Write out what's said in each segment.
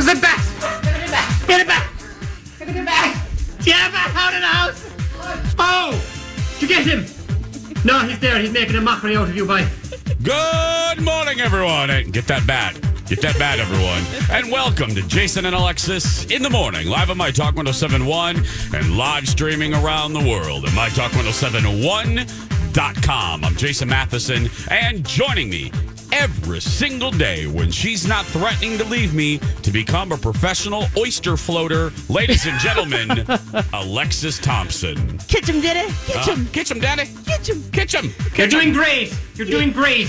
Where's the bat? Get it back. Get it back. Get it back. Get it back out of the house. Oh, did you get him? No, he's there. He's making a mockery out of you, boy. Good morning, everyone. And get that bat. Get that bat, everyone. And welcome to Jason and Alexis in the morning, live on My Talk 1071 and live streaming around the world at MyTalk1071.com. I'm Jason Matheson, and joining me every single day when she's not threatening to leave me to become a professional oyster floater, ladies and gentlemen, Alexis Thompson. Catch him, Daddy. Catch Uh, him. catch him, Daddy. Catch him. Catch him. You're doing great. You're doing great.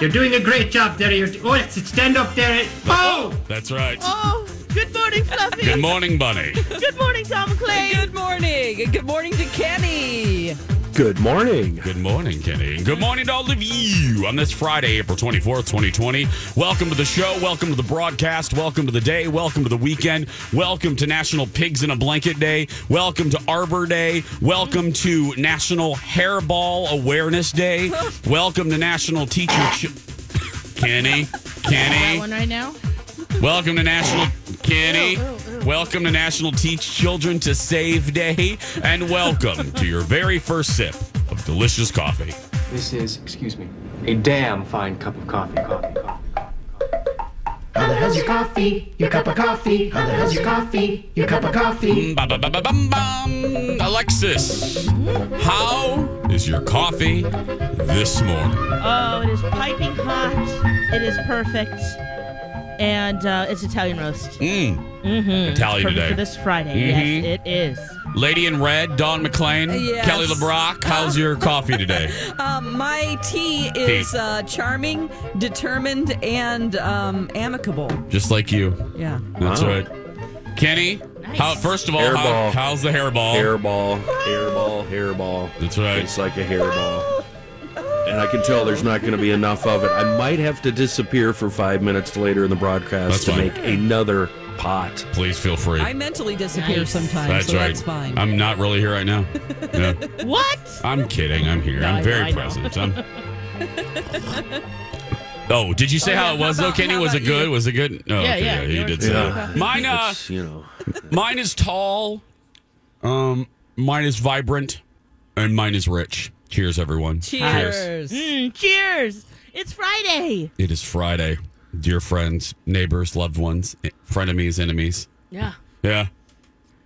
You're doing a great job, there. You're, oh, let's stand up there. Oh, That's right. Oh, good morning, Fluffy. Good morning, Bunny. Good morning, Tom McClain. Good morning. Good morning to Kenny. Good morning. Good morning, Kenny. Good morning to all of you on this Friday, April 24th, 2020. Welcome to the show. Welcome to the broadcast. Welcome to the day. Welcome to the weekend. Welcome to National Pigs in a Blanket Day. Welcome to Arbor Day. Welcome to National Hairball Awareness Day. Welcome to National Teacher. Ch- Kenny. That Kenny. one right now. Welcome to National Kenny. Welcome to National Teach Children to Save Day. And welcome to your very first sip of delicious coffee. This is, excuse me, a damn fine cup of coffee. Coffee, coffee, coffee. How the hell's your coffee? Your cup of coffee? How the hell's your coffee? Your cup of coffee? Ba, ba, ba, ba, bum, bum. Alexis, how is your coffee this morning? Oh, it is piping hot. It is perfect. And uh, it's Italian roast. Mm. Italian today. for this Friday. Mhm. Yes, it is. Lady in red, Dawn McLean, Yes. Kelly LeBrock. How's your coffee today? Um, my tea is Tea. uh, charming, determined, and um, amicable. Just like you. Yeah. That's Wow. right. Kenny, how, first of all, how, how's the hairball? Hairball, hairball, hairball. That's right. It's like a hairball. And I can tell there's not going to be enough of it. I might have to disappear for five minutes later in the broadcast That's to fine. make another pot. Please feel free. I mentally disappear Nice. sometimes, That's so right. that's fine. I'm not really here right now. Yeah. What? I'm kidding. I'm here. No, I I'm know, very I know. present. I'm... Oh, did you say Oh, how yeah. it was How though, about- Kenny? how Was it about good? you? Was it good? Oh, Yeah, okay, yeah, You yours did say good. that. Mine, uh, It's, you know, mine is tall. Um, mine is vibrant, and mine is rich. Cheers, everyone. Cheers. Mm, cheers. It's Friday. It is Friday, dear friends, neighbors, loved ones, frenemies, enemies. Yeah. Yeah.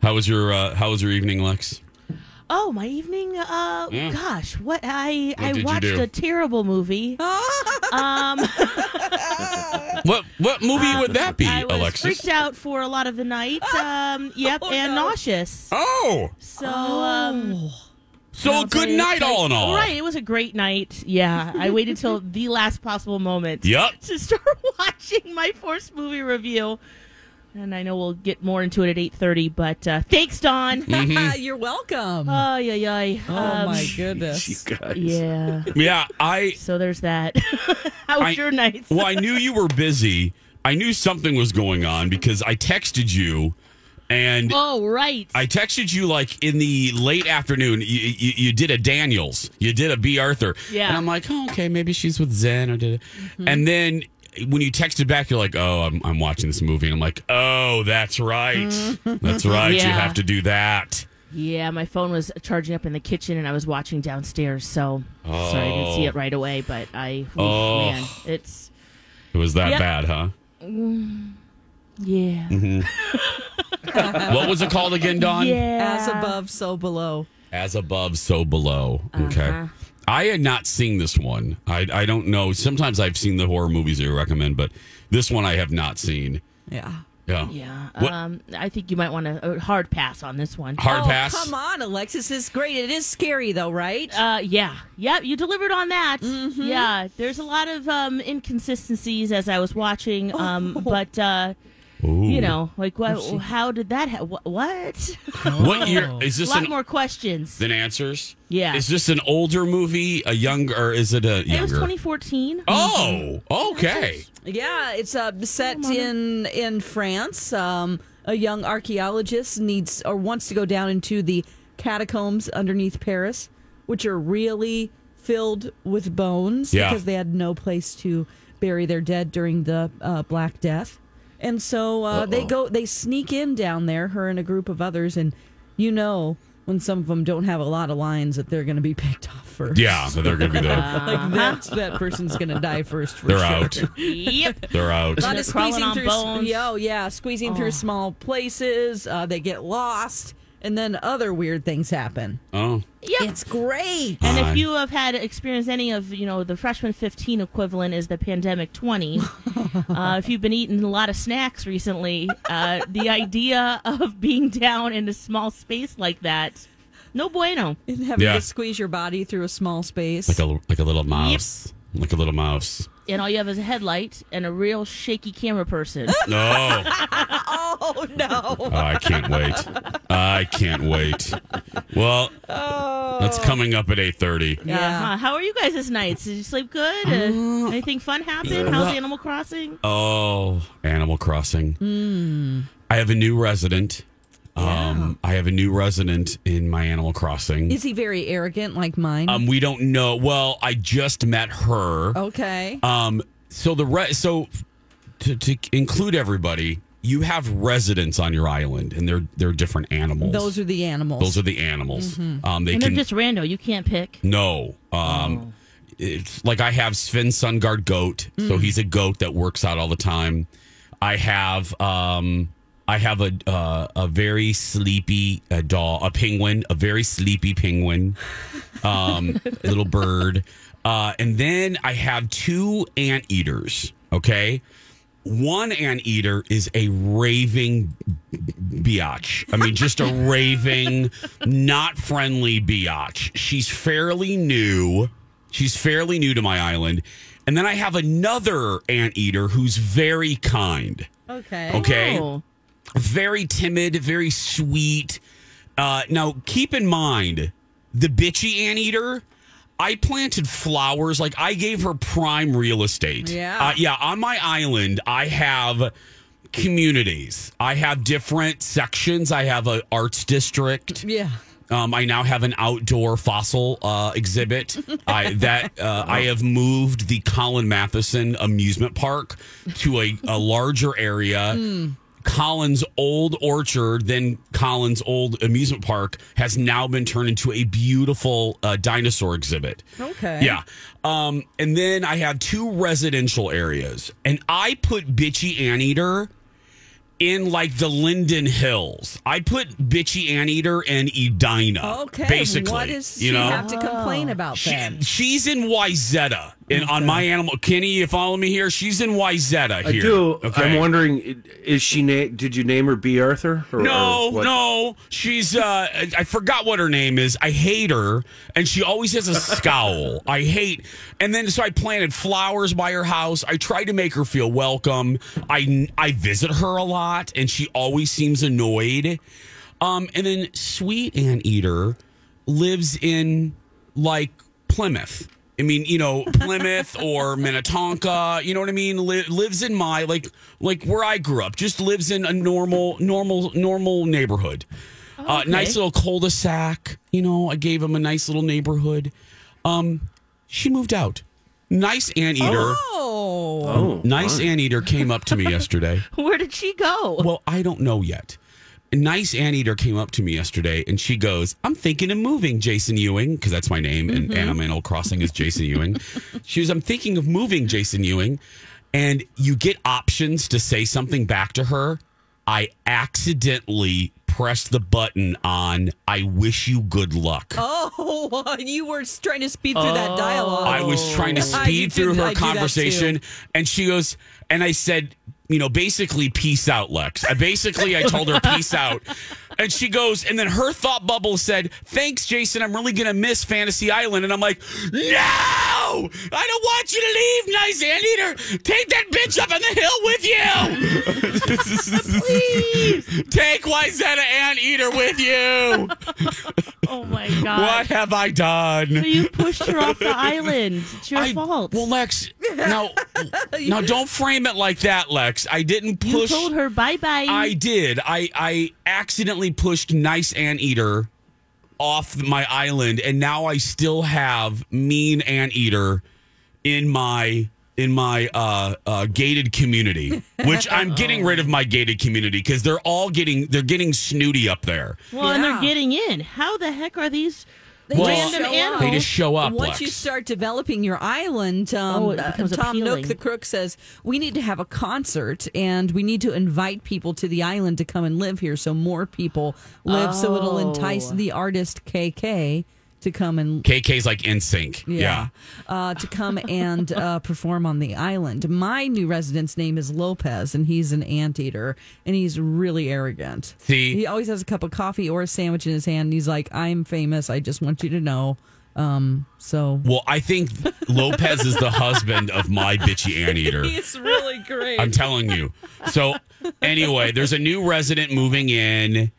How was your uh, How was your evening, Lex? Oh, my evening. Uh, Yeah. gosh, what I What I watched a terrible movie. um, What What movie would that be, I was Alexis? freaked out for a lot of the night. Um, yep, Oh, and no. nauseous. Oh, So, um, so I a good very night, all in all. Right, it was a great night. Yeah, I waited till the last possible moment Yep. to start watching my first movie review. And I know we'll get more into it at eight thirty, but uh, thanks, Don. Mm-hmm. You're welcome. Oh yeah, yeah. oh, Um, my you goodness. guys. Yeah. Yeah, I So there's that. How was I- your night? well, I knew you were busy. I knew something was going on because I texted you, and Oh right. I texted you like in the late afternoon. You, you, you did a Daniels, you did a B Arthur, Yeah. And I'm like, oh, okay, maybe she's with Zen or did it. Mm-hmm. And then when you texted back, you're like, oh, I'm, I'm watching this movie. And I'm like, oh, that's right, that's right. You Mm-hmm. Have to do that. yeah, my phone was charging up in the kitchen, and I was watching downstairs. So sorry, I didn't see it right away. But I, Oh. man, it's It was that Yep. bad, huh? Yeah, Mm-hmm. what was it called again, Don? yeah. As above, so below. As above, so below. Okay. Uh-huh. I had not seen this one. I, I don't know. Sometimes I've seen the horror movies you recommend, but this one I have not seen. Yeah. Yeah. Yeah, What- um, I think you might want to a hard pass on this one. Hard oh, pass. come on, Alexis. is great. It is scary, though, right? Uh, yeah, yep, you delivered on that. Mm-hmm. Yeah, there's a lot of um, inconsistencies as I was watching, um, Oh. but uh, Ooh. you know, like what? How did that? Ha- wh- what? What year is this? a this? lot An, more questions. than answers. Yeah. Is this an older movie? A younger? Or is it a It was 2014. Oh, okay. Yeah, it's uh, set in in France. Um, a young archaeologist needs or wants to go down into the catacombs underneath Paris, which are really filled with bones Yeah. because they had no place to bury their dead during the uh, Black Death. And so uh, they go, they sneak in down there, her and a group of others, and you know when some of them don't have a lot of lines that they're going to be picked off first. Yeah, so they're going to be the. like that's that person's going to die first. For They're sure. out. Yep. They're out. A lot They're of crawling squeezing on through, bones. Yeah, oh, yeah, squeezing through small places. Uh, they get lost, and then other weird things happen. Oh. yeah, It's great. And if you have had experienced any of, you know, the freshman 15 equivalent is the pandemic 20, uh, if you've been eating a lot of snacks recently, uh, the idea of being down in a small space like that, no bueno. And having Yeah. to squeeze your body through a small space. Like a like a little mouse. Like a little mouse. And all you have is a headlight and a real shaky camera person. No. oh no! Oh, I can't wait. I can't wait. Well, that's coming up at eight thirty. Yeah. Uh-huh. How are you guys this night? Did you sleep good? Uh, anything fun happen? How's Animal Crossing? Oh, Animal Crossing. I have a new resident. Um, I have a new resident in my Animal Crossing. Is he very arrogant like mine? Um, we don't know. Well, I just met her. okay. Um, so the re- so to, to include everybody, you have residents on your island, and they're they're different animals. Those are the animals. Those are the animals. Um, they And can they're just random. You can't pick. no. Um, it's like I have Sven Sundgaard goat, so he's a goat that works out all the time. I have um, I have a uh, a very sleepy uh, dog, a penguin, a very sleepy penguin, um, little bird, uh, and then I have two anteaters. Okay. One anteater is a raving biatch. I mean, just a raving, not friendly biatch. She's fairly new. She's fairly new to my island. And then I have another anteater who's very kind. okay. Okay. Oh. Very timid, very sweet. Uh, now, keep in mind, the bitchy anteater, I planted flowers. Like, I gave her prime real estate. Yeah. Uh, yeah. On my island, I have communities. I have different sections. I have a arts district. Yeah. Um, I now have an outdoor fossil uh, exhibit. I that uh, I have moved the Colin Matheson amusement park to a, a larger area. Colin's old orchard, then Collins old amusement park, has now been turned into a beautiful uh, dinosaur exhibit. Okay. Yeah. Um, and then I have two residential areas, and I put Bitchy Anteater in like the Linden Hills. I put Bitchy Anteater and Edina. Okay. Basically. what does you she know? have to complain about She- then? she's in Wayzata. And on my animal, Kenny, you follow me here? She's in Wayzata I here. do. Okay. I'm wondering, is she? Na- did you name her B. Arthur? Or, No, or no. She's uh I I forgot what her name is. I hate her and she always has a scowl. I hate and then so I planted flowers by her house. I tried to make her feel welcome. I I visit her a lot and she always seems annoyed. Um and then sweet anteater lives in like Plymouth. I mean, you know, Plymouth or Minnetonka, you know what I mean? Li- lives in my like like where I grew up. Just lives in a normal normal normal neighborhood. Uh, okay. nice little cul-de-sac, you know, I gave him a nice little neighborhood. Um she moved out. Nice anteater. Oh. Oh, Nice fine. anteater came up to me yesterday. Where did she go? Well, I don't know yet. A nice anteater came up to me yesterday and she goes, I'm thinking of moving, Jason Ewing, because that's my name, and mm-hmm. Animal Crossing is Jason Ewing. She was, I'm thinking of moving, Jason Ewing. And you get options to say something back to her. I accidentally pressed the button on I wish you good luck. Oh, you were trying to speed through that dialogue. I was trying to speed through her that conversation, and she goes, and I said, you know, basically, peace out, Lex. I basically, I told her peace out, and she goes, and then her thought bubble said, "Thanks, Jason. I'm really gonna miss Fantasy Island," and I'm like, "No, I don't want you to leave, nice anteater. Take that bitch up on the hill with you. Please! Take Wayzata anteater with you. oh my god! What have I done?" So you pushed her off the island. It's your I- fault. Well, Lex, now, now don't frame it like that, Lex. I didn't push. you told her bye bye. I did. I I accidentally pushed nice anteater off my island, and now I still have mean anteater in my in my uh, uh, gated community, which I'm getting rid of my gated community because they're all getting they're getting snooty up there. Well, and they're getting in. How the heck are these They random show animals? They just show up. Once Lex. you start developing your island, um, Oh, uh, Tom appealing. Nook, the crook, says we need to have a concert and we need to invite people to the island to come and live here, so more people live, so it'll entice Oh. the artist KK to come and KK's like in sync. Yeah. Uh, to come and uh, perform on the island. My new resident's name is Lopez, and he's an anteater, and he's really arrogant. See? he always has a cup of coffee or a sandwich in his hand. And he's like, "I'm famous. I just want you to know." Um, so Well, I think Lopez is the husband of my bitchy anteater. he's really great. I'm telling you. So anyway, there's a new resident moving in.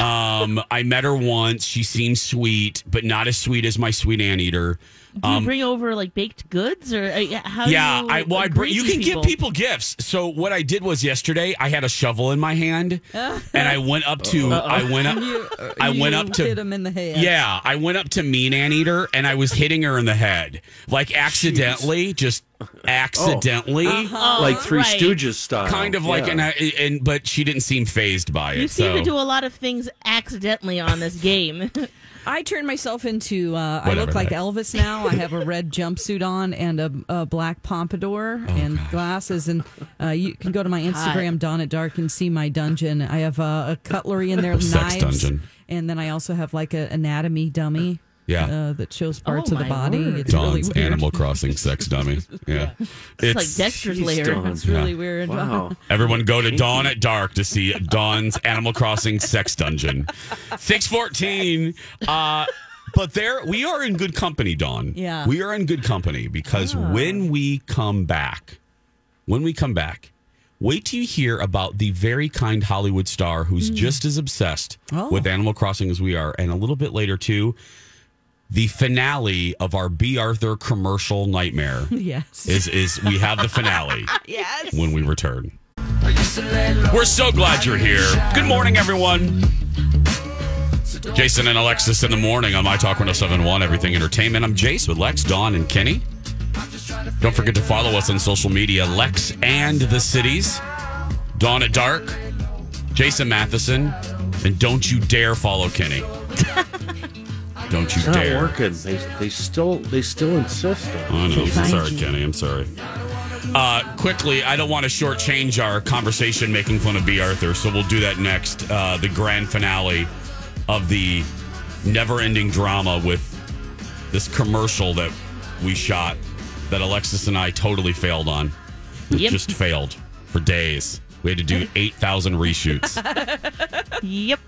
Um, I met her once. She seems sweet, but not as sweet as my sweet anteater. Do you bring over like baked goods or uh, yeah, how? Um, yeah, do you I well, I bring, you to can give people gifts. So what I did was yesterday, I had a shovel in my hand, and I went up to, I went up, You- I you went up to hit him in the head. Yeah, I went up to Mean Anteater and I was hitting her in the head, like accidentally, just accidentally, like Three right. Stooges style. kind of like, Yeah. and, I, and but she didn't seem phased by it. You seem so to do a lot of things accidentally on this game. I turn myself into. Uh, I look like. Elvis now. I have a red jumpsuit on and a, a black pompadour Oh, and glasses. And uh, you can go to my Instagram, Dawn at Dark, and see my dungeon. I have uh, a cutlery in there, knives, dungeon. and then I also have like an anatomy dummy. Yeah. uh, that shows parts Oh, of the body. word. It's really Dawn's weird. Animal Crossing sex dummy. Yeah, It's, like Dexter's Jeez, lair. Dawn. It's really Yeah. weird. Wow. Everyone go to Dawn at Dark to see Dawn's Animal Crossing sex dungeon. Six fourteen. Uh, but there we are in good company, Dawn. Yeah. we are in good company because when we come back, when we come back. Wait till you hear about the very kind Hollywood star who's just as obsessed Oh. with Animal Crossing as we are. And a little bit later, too, the finale of our B. Arthur commercial nightmare Yes. is, is we have the finale yes. when we return. We're so glad you're here. Good morning, everyone. Jason and Alexis in the morning on My Talk 1071, Everything Entertainment. I'm Jace with Lex, Dawn, and Kenny. Don't forget to follow us on social media, Lex and the Cities, Dawn at Dark, Jason Matheson, and don't you dare follow Kenny. Don't you It's not dare. working. They, they still they still insist on. I know. Sorry, Kenny. I'm sorry. Uh, quickly, I don't want to shortchange our conversation making fun of B. Arthur, so we'll do that next. Uh, the grand finale of the never ending drama with this commercial that we shot that Alexis and I totally failed on. Yep. Just failed for days. We had to do 8,000 reshoots. Yep.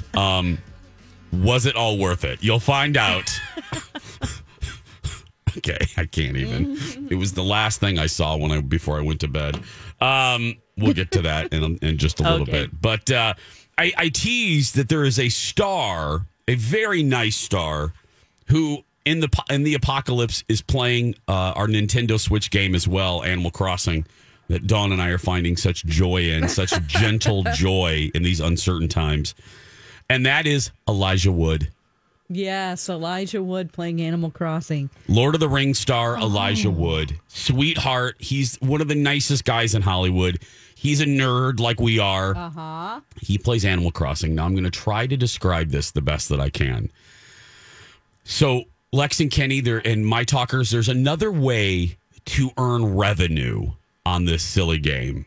Was it all worth it? You'll find out. okay, I can't even. It was the last thing I saw when I before I went to bed. Um, we'll get to that in, in just a little Okay. bit. But uh, I, I teased that there is a star, a very nice star, who in the in the apocalypse is playing uh, our Nintendo Switch game as well, Animal Crossing. That Dawn and I are finding such joy in, such gentle joy in these uncertain times and that is Elijah Wood. Yes, Elijah Wood playing Animal Crossing. Lord of the Rings star Elijah Wood. Sweetheart. He's one of the nicest guys in Hollywood. He's a nerd like we are. Uh-huh. He plays Animal Crossing. Now I'm going to try to describe this the best that I can. So, Lex and Kenny, there and my talkers, there's another way to earn revenue on this silly game.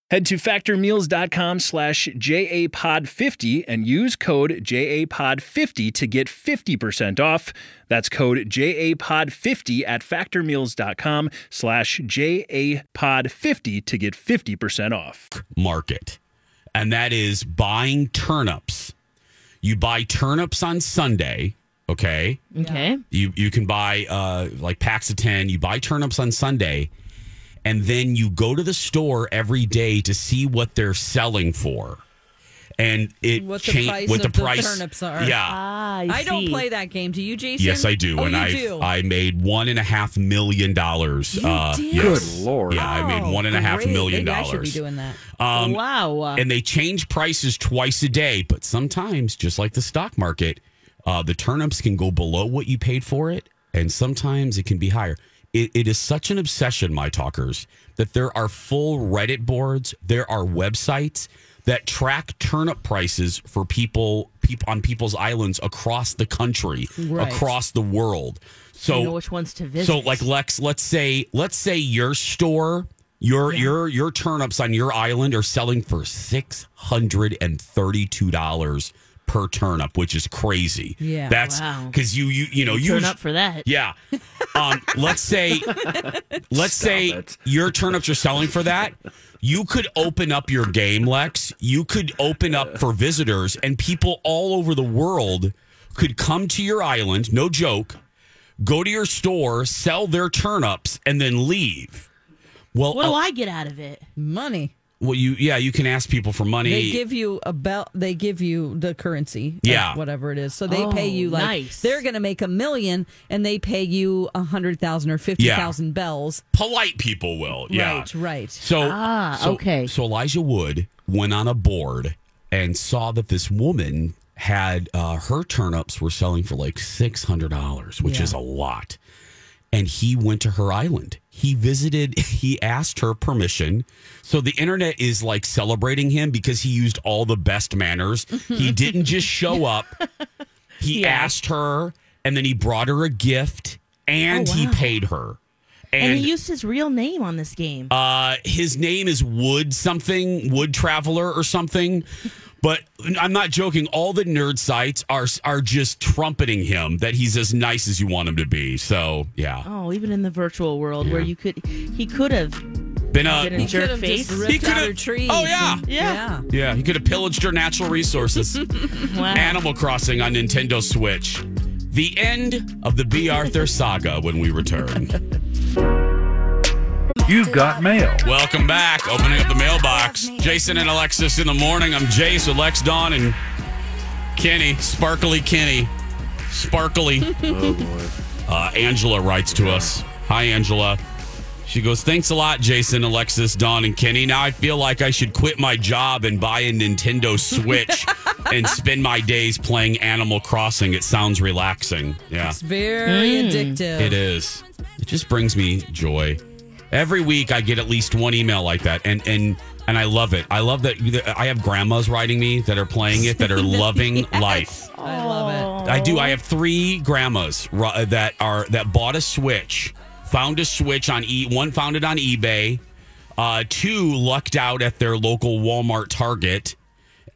Head to factormeals.com slash JAPOD50 and use code JAPOD50 to get 50% off. That's code JAPOD50 at factormeals.com slash JAPOD50 to get 50% off. market, and that is buying turnips. You buy turnips on Sunday, okay? Okay. You you can buy uh, like packs of ten. You buy turnips on Sunday, and then you go to the store every day to see what they're selling for, and it What the change price what the of the price turnips are. Yeah. Ah, I, I don't see. play that game. Do you, Jason? Yes, I do, Oh, and you I do. I made one and a half million dollars. You uh, did? yes. Good Lord. Yeah, I made one and a half great. million Maybe I should be dollars. doing that. Um, wow. and they change prices twice a day. But sometimes, just like the stock market, uh, the turnips can go below what you paid for it, and sometimes it can be higher. It, it is such an obsession, my talkers, that there are full Reddit boards, there are websites that track turnip prices for people, people on people's islands across the country, Right. across the world. So you know which ones to visit. so like Lex, let's say let's say your store, your your your turnips on your island are selling for six hundred and thirty two dollars per turnip, which is crazy. Yeah. That's Wow. because you you you know you turn up for that. yeah. Um, let's say let's say it. your turnips are selling for that. You could open up your game, Lex. You could open up for visitors, and people all over the world could come to your island. No joke. Go to your store, sell their turnips, and then leave. Well, What do uh, I get out of it? Money. Well, you yeah, you can ask people for money. They give you a belt. They give you the currency. Yeah. whatever it is. So they Oh, pay you like nice. they're going to make a million, and they pay you a hundred thousand or fifty thousand bells. Polite people will. Yeah. Right. Right. So, Ah, so- okay. So Elijah Wood went on a board and saw that this woman had uh, her turnips were selling for like six hundred dollars, which Yeah. is a lot. And he went to her island. He visited. He asked her permission. So the internet is like celebrating him because he used all the best manners. he didn't just show up. He Yeah. asked her, and then he brought her a gift, and Oh, he paid her. And, he used his real name on this game. Uh, his name is Wood something, Wood Traveler or something. But I'm not joking. All the nerd sites are are just trumpeting him that he's as nice as you want him to be. So yeah, oh, even in the virtual world where you could, he could have been a been a jerk Could've face. just He could've- out her trees. Oh, yeah. and- Yeah. yeah. He could have pillaged her natural resources. Wow. Animal Crossing on Nintendo Switch. The end of the B. Arthur saga when we return. You've got mail. Welcome back. Opening up the mailbox. Jason and Alexis in the morning. I'm Jace with Lex Dawn and Kenny, Sparkly Kenny. Sparkly. Oh boy. Uh, Angela writes to us. Hi, Angela. She goes, Thanks a lot, Jason, Alexis, Dawn, and Kenny. Now I feel like I should quit my job and buy a Nintendo Switch and spend my days playing Animal Crossing. It sounds relaxing. Yeah. It's very Mm. addictive. It is. It just brings me joy. Every week I get at least one email like that, and and and I love it. I love that I have grandmas writing me that are playing it that are loving life. I love it. I do. I have three grandmas that are that bought a Switch, found a Switch on e. One found it on eBay. Uh, two lucked out at their local Walmart, Target,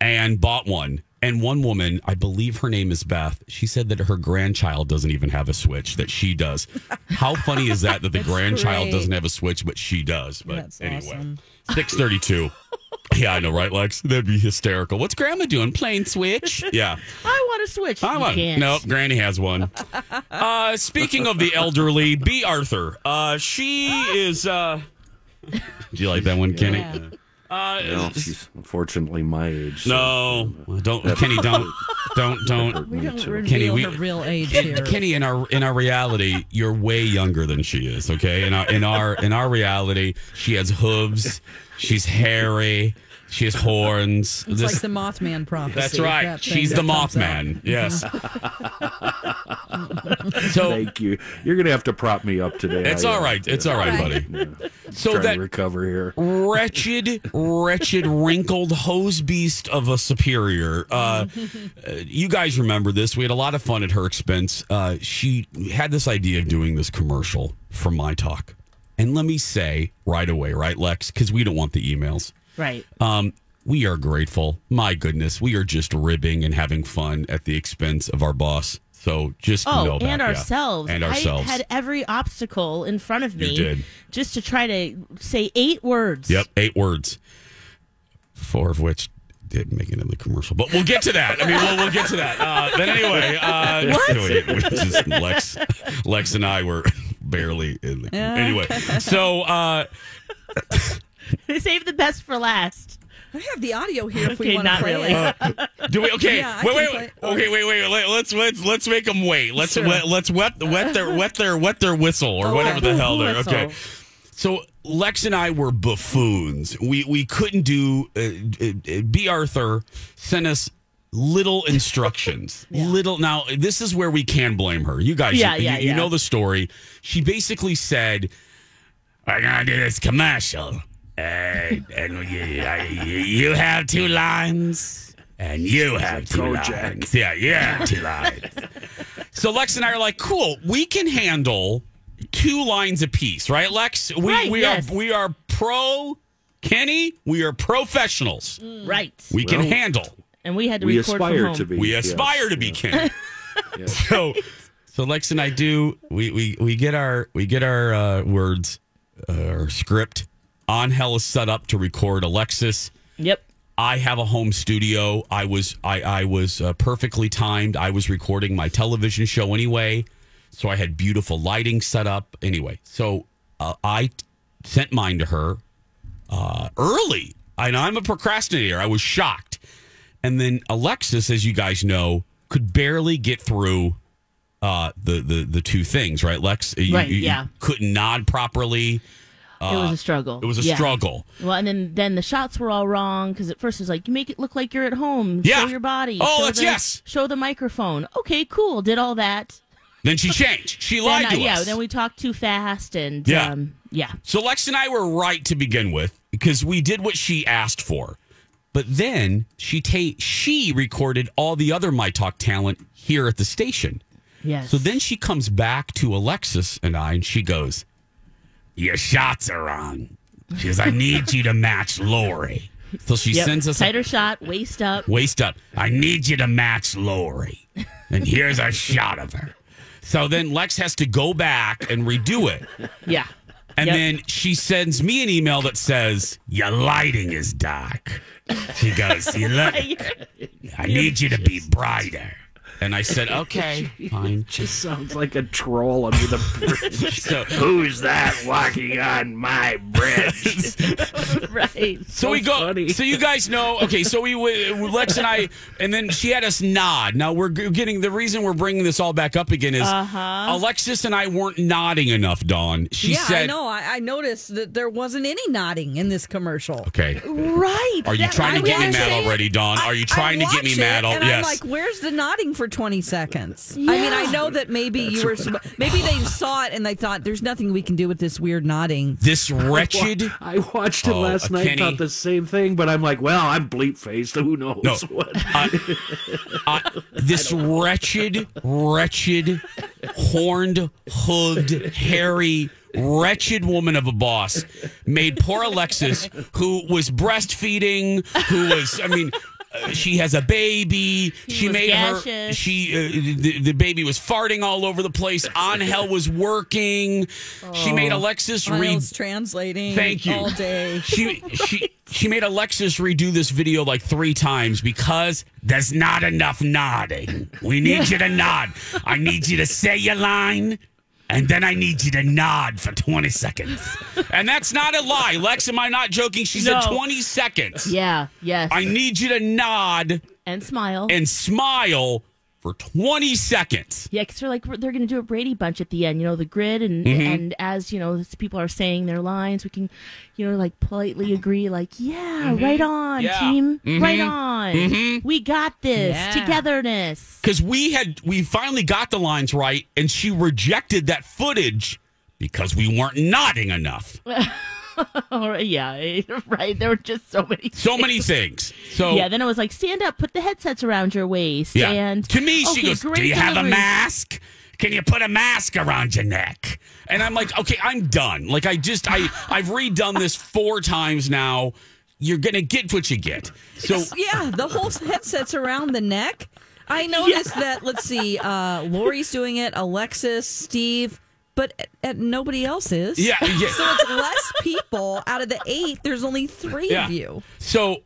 and bought one. And one woman, I believe her name is Beth, she said that her grandchild doesn't even have a Switch, that she does. How funny is that that the grandchild great. doesn't have a Switch, but she does? But That's anyway, awesome. six thirty-two. yeah, I know, right, Lex? That'd be hysterical. What's Grandma doing? Playing Switch? Yeah. I want to switch. I want. can't. Nope, Granny has one. Uh, speaking of the elderly, B. Arthur. Uh, she is. Uh, do you like that one, Kenny? Yeah. Uh, Well, she's unfortunately my age. so- no, don't, Kenny. Don't, don't, don't. We don't reveal Kenny, we- her real age here. Kenny, in our in our reality, you're way younger than she is. Okay, in our in our in our reality, she has hooves. She's hairy. She has horns. It's This- like the Mothman prophecy. that's right. that She's the. Mothman. Yes. so Thank you. You're gonna have to prop me up today. it's I, all uh, right. It's all right, buddy. Yeah. So Trying that to recover here. wretched, wretched, wrinkled hose beast of a superior. Uh, uh, you guys remember this? We had a lot of fun at her expense. Uh, she had this idea of doing this commercial for My Talk. And let me say right away, right, Lex, because we don't want the emails. Right. Um, we are grateful. My goodness, we are just ribbing and having fun at the expense of our boss. So just Oh, know that, and yeah. ourselves. and ourselves. I had every obstacle in front of me just to try to say eight words. Yep, eight words, four of which did make it in the commercial. But we'll get to that. I mean, we'll, we'll get to that. Uh, but anyway, uh, what? we just, Lex, Lex and I were barely in the. Anyway, so uh, They save the best for last. I have the audio here if we Okay, want to play really. it. do we? Okay, Yeah, I wait, wait, wait. Okay, wait, wait. Let, let's let's let's make them wait. Let's Sure. let, let's wet wet their wet their wet their whistle or Oh, whatever the hell they're. Whistle. Okay. So Lex and I were buffoons. We we couldn't do. Uh, uh, B. Arthur sent us little instructions. Little. Now this is where we can blame her. You guys, Yeah, you, yeah, you yeah. know the story. She basically said, "We're gonna do this commercial, and, and you, I- you have two lines." And you have two lines. Yeah, yeah, two lines. So Lex and I are like, cool. We can handle two lines apiece, right, Lex? We Right, we yes. are we are pro Kenny. We are professionals. Right. We can Well, handle. And we had to We record from aspire home. to be. We yes. aspire to be Kenny. So so Lex and I do we we we get our we get our uh, words uh, our script. On hell is set up to record Alexis. Yep. I have a home studio. I was I I was uh, perfectly timed. I was recording my television show anyway, so I had beautiful lighting set up anyway. So uh, I sent mine to her uh, early. I know I'm a procrastinator. I was shocked, and then Alexis, as you guys know, could barely get through uh, the the the two things. Right, Lex? You, Right, you- you yeah. couldn't nod properly. It was a struggle. It was a Yeah. struggle. Well, and then then the shots were all wrong because at first it was like you make it look like you're at home. Yeah. Show your body. Oh, show that's- the, yes. Show the microphone. Okay, cool. Did all that. Then she changed. She Then, lied uh, to yeah. us. Then we talked too fast and Yeah. um, yeah. So Lex and I were right to begin with because we did what she asked for. But then she ta- she recorded all the other My Talk talent here at the station. Yes. So then she comes back to Alexis and I and she goes, Your shots are wrong. She goes, I need you to match Lori. So she Yep. sends us a tighter a shot, waist up. waist up. I need you to match Lori. And here's a shot of her. So then Lex has to go back and redo it. Yeah. And Yep. then she sends me an email that says, Your lighting is dark. She goes, you look, I need you to be brighter. And I said, Okay, fine. Just sounds like a troll under the bridge. So, Who's that walking on my bridge? right. so we go. funny. So you guys know. Okay, so we we- Lex and I, and then she had us nod. Now we're g- getting the reason we're bringing this all back up again is Uh-huh. Alexis and I weren't nodding enough. Dawn, she yeah, said, I know. I, I noticed that there wasn't any nodding in this commercial. Okay, Right. Are you That- trying to get me was mad saying- already, Dawn? Are you I- trying to get me watch mad it, al- And I'm yes. like, where's the nodding for 20 seconds? I mean, I know that maybe you were, maybe they saw it and they thought there's nothing we can do with this weird nodding. this wretched. I watched it Oh, last uh, night, Kenny. thought the same thing, but I'm like, well, I'm bleep faced. Who knows No. what? uh, this wretched, wretched, horned, hooved, hairy, wretched woman of a boss made poor Alexis, who was breastfeeding, who was, I mean, uh, she has a baby. she was made her. She uh, the, the baby was farting all over the place. On hell was working. She made Alexis read Miles translating Thank you. all day. she she she made Alexis redo this video like three times because there's not enough nodding. We need you to nod. I need you to say your line. And then I need you to nod for 20 seconds. And that's not a lie. Lex, am I not joking? She said No. 20 seconds. Yeah. Yes. I need you to nod and smile. and smile for 20 seconds. Yeah, because they're like they're going to do a Brady Bunch at the end. You know, the grid, and Mm-hmm. and as you know, as people are saying their lines, we can, you know, like politely agree, like, yeah, right on, Mm-hmm. Yeah. team, Mhm. right on, we got this Yeah. togetherness. because we had we finally got the lines right and she rejected that footage because we weren't nodding enough Yeah, right. There were just so many, so many things so Yeah, then it was like, stand up, put the headsets around your waist, yeah and to me she okay, goes do great you have a mask can you put a mask around your neck and i'm like okay i'm done like i just i i've redone this four times now you're gonna get what you get. So yeah, the whole headset's around the neck. I noticed that. Let's see, uh, Lori's doing it, Alexis, Steve, but at, nobody else is. Yeah, yeah. So it's less people out of the eight. There's only three yeah. of you. So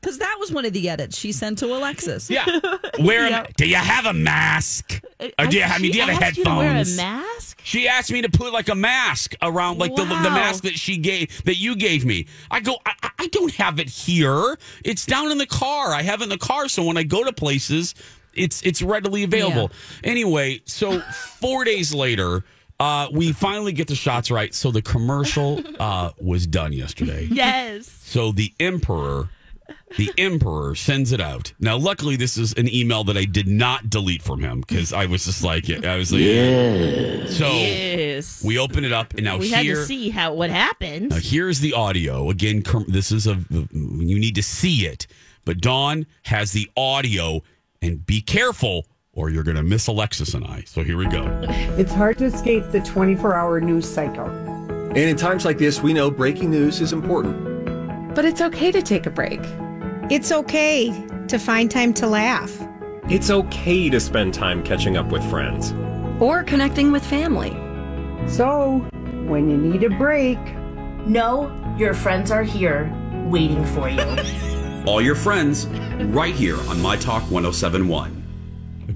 Because that was one of the edits she sent to Alexis. yeah, wear a, do you have a mask? Uh, or do you, I mean, do you have a asked you to wear a mask? She asked me to put like a mask around, like the the mask that she gave that you gave me. I go, I, I- I don't have it here. It's down in the car. I have it in the car, so when I go to places, it's it's readily available. Anyway, so four days later. Uh, we finally get the shots right. So the commercial uh, was done yesterday. Yes. So the emperor, the emperor sends it out. Now, luckily, this is an email that I did not delete from him because I was just like, I was like, So Yes. we open it up, and now we had to see how what happened. now here's the audio. Again, com- this is a you need to see it, but Dawn has the audio, and be careful. Or you're going to miss Alexis and I. So here we go. It's hard to escape the 24 hour news cycle. And in times like this, we know breaking news is important. But it's okay to take a break. It's okay to find time to laugh. It's okay to spend time catching up with friends. Or connecting with family. So, when you need a break, know your friends are here waiting for you. All your friends, right here on My Talk 1071.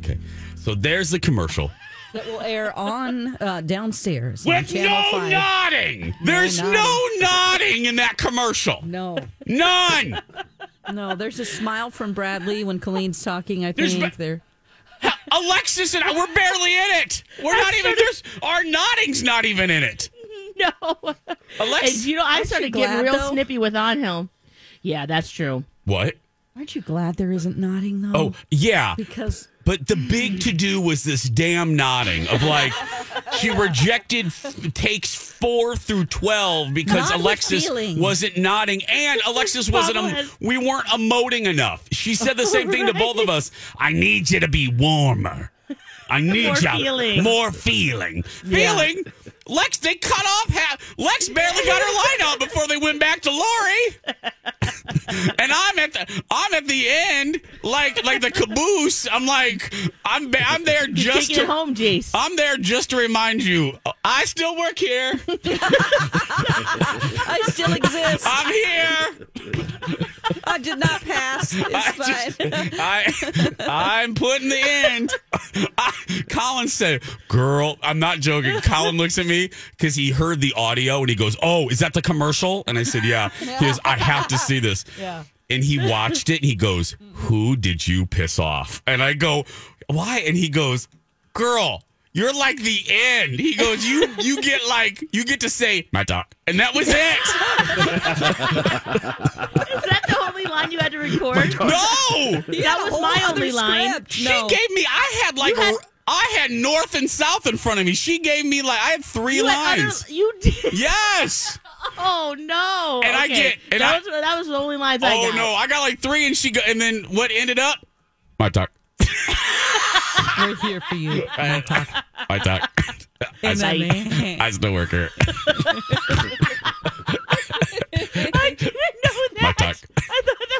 Okay. So there's the commercial. That will air on uh, downstairs. With Channel no 5. nodding. There's nodding. no nodding in that commercial. No. None. No, there's a smile from Bradley when Colleen's talking, I think. ba- there. Alexis and I, we're barely in it. We're not even, there's, our nodding's not even in it. No. Alexis. And, you know, I Aren't started you getting glad, real though? snippy with on him. Yeah, that's true. What? Aren't you glad there isn't nodding, though? Oh, yeah. Because But the big to do was this damn nodding of like, she rejected f- takes four through 12 because with Alexis wasn't nodding and Alexis wasn't, um, em- we weren't emoting enough. She said the same thing to both of us. I need you to be warmer. I need More you feeling. more feeling. Yeah. Feeling. Lex, they cut off half. Lex barely got her line out before they went back to Lori. and I'm at the I'm at the end, like like the caboose. I'm like I'm ba- I'm there just to, home, Jace. I'm there just to remind you I still work here. I still exist. I'm here. I did not pass. It's I fine. just- I, I'm putting the end. I, Colin said, "Girl, I'm not joking." Colin looks at me because he heard the audio and he goes, "Oh, is that the commercial?" And I said, "Yeah." He goes, "I have to see this." Yeah. And he watched it and he goes, "Who did you piss off?" And I go, "Why?" And he goes, "Girl." You're like the end. He goes, you you get like you get to say my doc, and that was it. Is that the only line you had to record? no, That was my only line. script. She No. gave me. I had like. You had- r- I had north and south in front of me. She gave me like I had three You had lines. other- you did. yes. Oh no! And I get- and that I- was that was the only lines I Oh got. no! I got like three, and she go. And then what ended up? My talk. We're here for you. I talk. My talk. I, then- I still work here.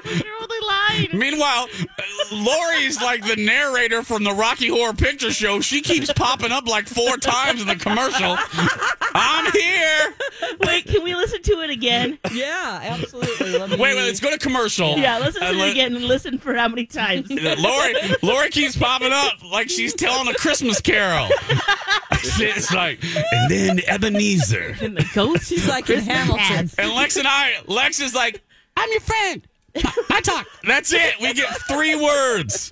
I thought that was your only line. Meanwhile, uh, Lori's like the narrator from the Rocky Horror Picture Show. She keeps popping up like four times in the commercial. I'm here. Wait, can we listen to it again? Yeah, absolutely. Let me- Wait, wait. Let's go to commercial. Yeah, let's listen And to it let- again and listen for how many times. Lori, Lori keeps popping up like she's telling a Christmas carol. it's like, and then Ebenezer. And the ghost She's like in Hamilton. hats. And Lex and I, Lex is like, I'm your friend. I talk. That's it. We get three words.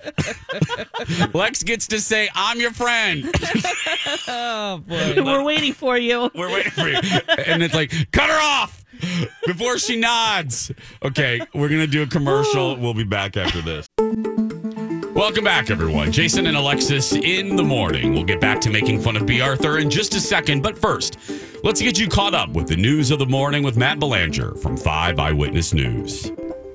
Lex gets to say, I'm your friend. Oh boy. We're waiting for you. We're waiting for you. And it's like, cut her off before she nods. Okay, we're going to do a commercial. We'll be back after this. Welcome back, everyone. Jason and Alexis in the morning. We'll get back to making fun of B. Arthur in just a second. But first, let's get you caught up with the news of the morning with Matt Belanger from 5 Eyewitness News.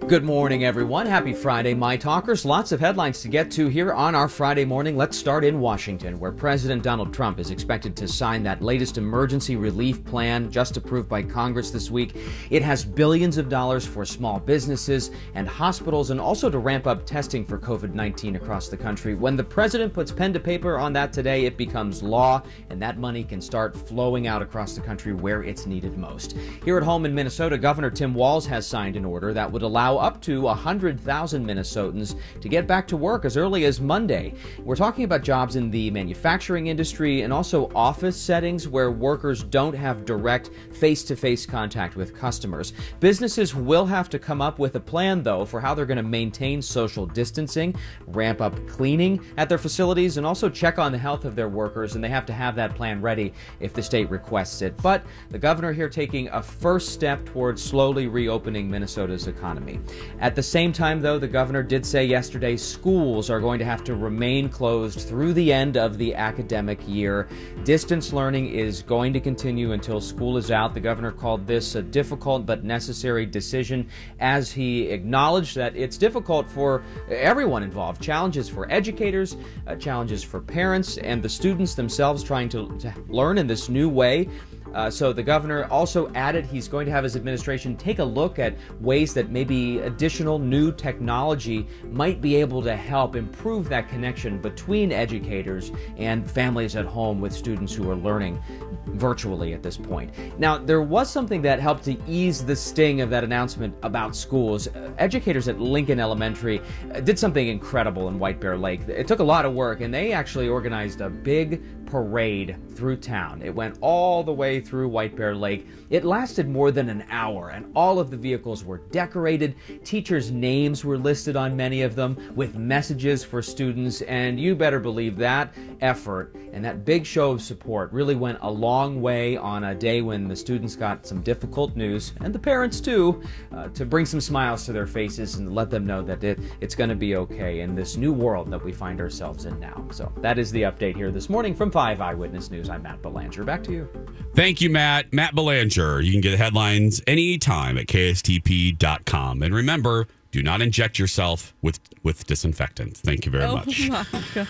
Good morning, everyone. Happy Friday, My Talkers. Lots of headlines to get to here on our Friday morning. Let's start in Washington, where President Donald Trump is expected to sign that latest emergency relief plan just approved by Congress this week. It has billions of dollars for small businesses and hospitals, and also to ramp up testing for COVID 19 across the country. When the president puts pen to paper on that today, it becomes law, and that money can start flowing out across the country where it's needed most. Here at home in Minnesota, Governor Tim Walz has signed an order that would allow up to 100,000 Minnesotans to get back to work as early as Monday. We're talking about jobs in the manufacturing industry and also office settings where workers don't have direct face to face contact with customers. Businesses will have to come up with a plan, though, for how they're going to maintain social distancing, ramp up cleaning at their facilities, and also check on the health of their workers. And they have to have that plan ready if the state requests it. But the governor here taking a first step towards slowly reopening Minnesota's economy. At the same time, though, the governor did say yesterday schools are going to have to remain closed through the end of the academic year. Distance learning is going to continue until school is out. The governor called this a difficult but necessary decision as he acknowledged that it's difficult for everyone involved. Challenges for educators, uh, challenges for parents, and the students themselves trying to, to learn in this new way. Uh, so the governor also added he's going to have his administration take a look at ways that maybe additional new technology might be able to help improve that connection between educators and families at home with students who are learning virtually at this point. Now, there was something that helped to ease the sting of that announcement about schools. Uh, educators at Lincoln Elementary uh, did something incredible in White Bear Lake. It took a lot of work, and they actually organized a big parade through town. It went all the way through White Bear Lake. It lasted more than an hour, and all of the vehicles were decorated. Teachers' names were listed on many of them with messages for students, and you better believe that effort and that big show of support really went a long way on a day when the students got some difficult news, and the parents too, uh, to bring some smiles to their faces and let them know that it, it's going to be okay in this new world that we find ourselves in now. So that is the update here this morning from 5 Eyewitness News. I'm Matt Belanger. Back to you. Thank you, Matt. Matt Belanger. You can get headlines anytime at kstp.com. And remember, do not inject yourself with with disinfectant. Thank you very oh much. my god!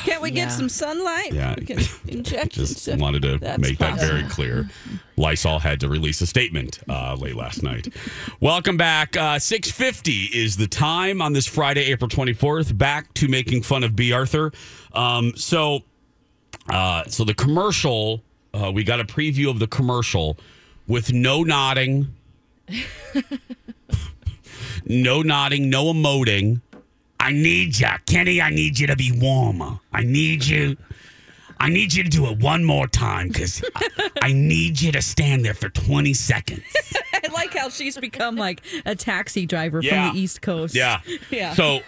Can't we get some sunlight? Yeah. We can inject. Just some- wanted to That's make that very clear. Lysol had to release a statement uh, late last night. Welcome back. Uh, Six fifty is the time on this Friday, April twenty fourth. Back to making fun of Bea Arthur. Um, so, uh, so the commercial. Uh, we got a preview of the commercial with no nodding, no nodding, no emoting. I need you, Kenny. I need you to be warmer. I need you. I need you to do it one more time because I, I need you to stand there for 20 seconds. I like how she's become like a taxi driver Yeah. from the East Coast. Yeah. yeah. So,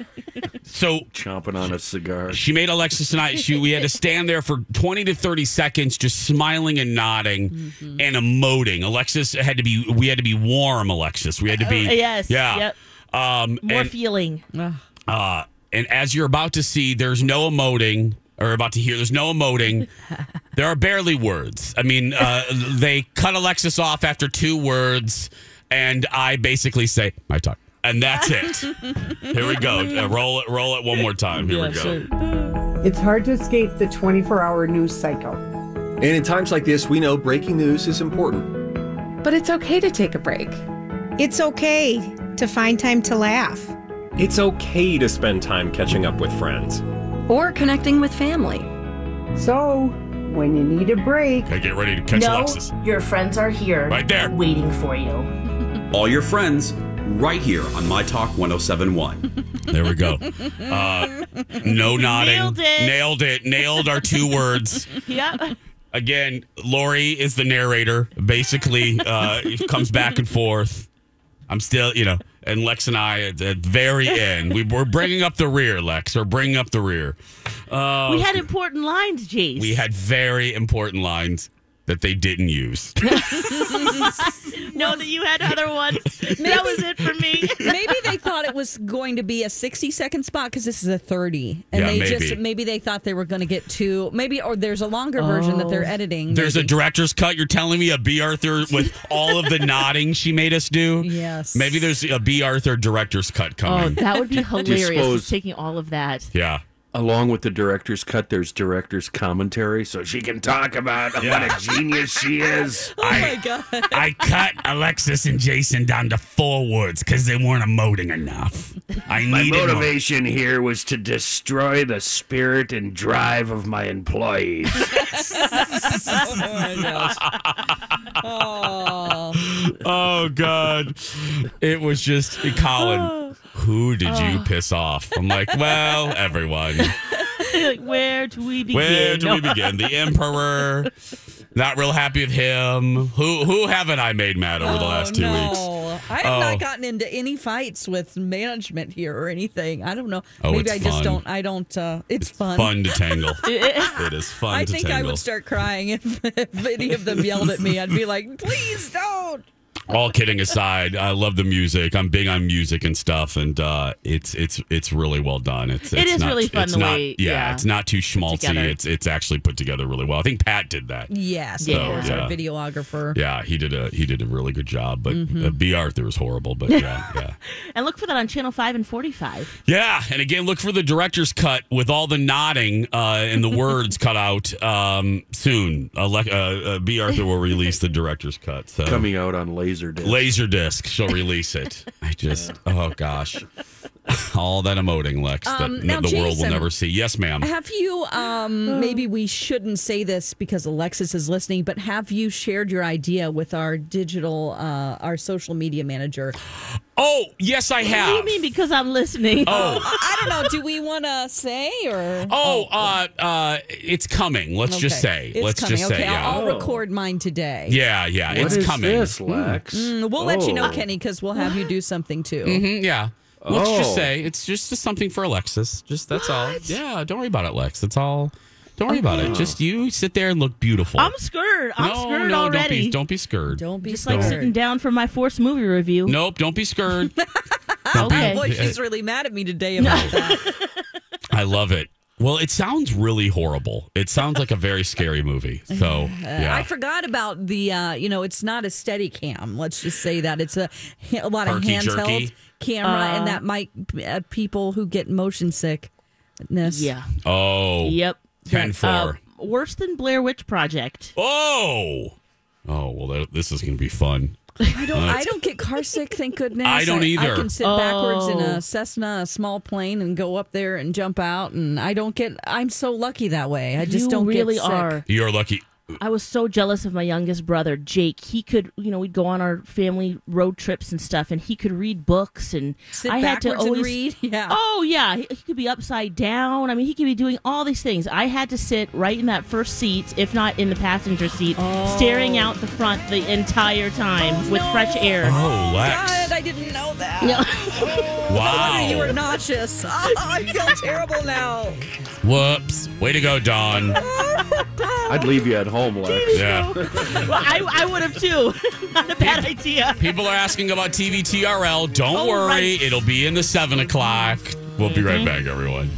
so chomping on a cigar. she made Alexis tonight. She we had to stand there for 20 to 30 seconds, just smiling and nodding Mm-hmm. and emoting. Alexis had to be. We had to be warm. Alexis. We had to be. Uh, yes, Yeah. yep. Um, More and- feeling. Uh, and as you're about to see, there's no emoting, or about to hear, there's no emoting. there are barely words. I mean, uh, they cut Alexis off after two words, and I basically say, my talk. And that's it. Here we go. Uh, roll it, roll it one more time. Here we go. It's hard to escape the 24 hour news cycle. And in times like this, we know breaking news is important. But it's okay to take a break. It's okay to find time to laugh. It's okay to spend time catching up with friends. Or connecting with family. So, when you need a break, Okay, get ready to catch no, Alexis. your friends are here. Right there. Waiting for you. All your friends right here on My Talk 1071. There we go. Uh, no nodding. Nailed it. Nailed it. Nailed our two words. Yep. Again, Lori is the narrator. Basically, uh, it comes back and forth. I'm still, you know, and Lex and I at the very end, we, we're bringing up the rear, Lex. We're bringing up the rear. Uh, we had important lines, Jace. we had very important lines. That they didn't use. know that you had other ones. that was it for me. maybe they thought it was going to be a 60 second spot because this is a 30 and Yeah, they maybe. just maybe they thought they were going to get two maybe or there's a longer version that they're oh. editing There's a director's cut. You're telling me a Bea Arthur with all of the nodding she made us do? Yes. Maybe there's a Bea Arthur director's cut oh, coming. Oh, that would be hilarious. suppose- Just taking all of that. yeah. Along with the director's cut, there's director's commentary, so she can talk about what a genius she is. oh my god I cut Alexis and Jason down to four words because they weren't emoting enough. I My needed more. motivation here was to destroy the spirit and drive of my employees. oh my gosh oh Oh God! It was just Colin. Who did you piss off? I'm like, well, everyone. like, where do we begin? Where do we begin? The Emperor. Not real happy with him. Who who haven't I made mad over the last two no. weeks? I have Oh. not gotten into any fights with management here or anything. I don't know. Oh, Maybe it's I just don't. I don't. Uh, it's, fun. Fun to tangle. it is fun I think I would start crying if, if any of them yelled at me. I'd be like, "Please don't." All kidding aside, I love the music. I'm big on music and stuff, and uh, it's it's it's really well done. It's, It it's not, really fun It's the not, way- yeah, yeah, it's not too schmaltzy. together. It's it's actually put together really well. I think Pat did that. Yes, Yeah. of course, Yeah. our videographer. Yeah, he did a he did a really good job. But Mm-hmm. uh, Bea Arthur was horrible. But yeah, yeah, And look for that on Channel 5 and 45. yeah. And again, look for the director's cut with all the nodding uh, and the words cut out um, soon. Uh, uh, uh, Bea Arthur will release the director's cut. So Coming out on Laserdisc. Laserdisc, she'll release it. I just, oh gosh, all that emoting, Lex, that Um, n- now, the world will Jason, never see. Yes, ma'am. Have you? Um, maybe we shouldn't say this because Alexis is listening, but have you shared your idea with our digital, uh, our social media manager? Oh, yes, I What have. do you mean because I'm listening? Oh. I don't know. Do we want to say or? Oh, uh, uh, it's coming. Let's just say. It's Let's coming. just say. okay, Yeah. I'll, I'll record mine today. yeah, yeah, What it's is coming. this, Lex? Mm, we'll let you know, Oh. Kenny, because we'll have you do something too. Mhm, yeah. Let's just Oh. say it's just something for Alexis. Just that's all. Yeah, don't worry about it, Lex. That's all. Don't worry about it. Just you sit there and look beautiful. I'm scared. I'm no, scared no, already. Don't be, don't be scared. Don't be Just like sitting down for my Force movie review. Nope, don't be scared. Okay. Boy, she's really mad at me today about that. I love it. Well, it sounds really horrible. It sounds like a very scary movie. So, yeah. I forgot about the, uh, you know, it's not a steady cam. Let's just say that it's a, a lot of Herky handheld jerky. camera, Uh, and that might uh, people who get motion sickness. Yeah. oh. Yep. 10 4. Uh, worse than Blair Witch Project. oh. Oh, well, that, this is going to be fun. I don't. I don't get car sick. Thank goodness. I don't either. I can sit backwards in Oh. a Cessna, a small plane, and go up there and jump out. And I don't get. I'm so lucky that way. I just you don't really get sick. are. You're lucky. I was so jealous of my youngest brother, Jake. He could, you know, we'd go on our family road trips and stuff, and he could read books, and Sit I had to always read? Yeah. Oh yeah, he, he could be upside down. I mean, he could be doing all these things. I had to sit right in that first seat, if not in the passenger seat, staring oh. out the front the entire time oh, with fresh air. Oh, Lex. God, I didn't know that. No. Wow. You were nauseous. Oh, I feel terrible now. Whoops. Way to go, Dawn. I'd leave you at home, Lex. Yeah. well, I, I would have too. not a bad idea. People are asking about TV TRL. Don't Oh, worry. right. It'll be in the 7 o'clock. We'll be right mm-hmm. back, everyone.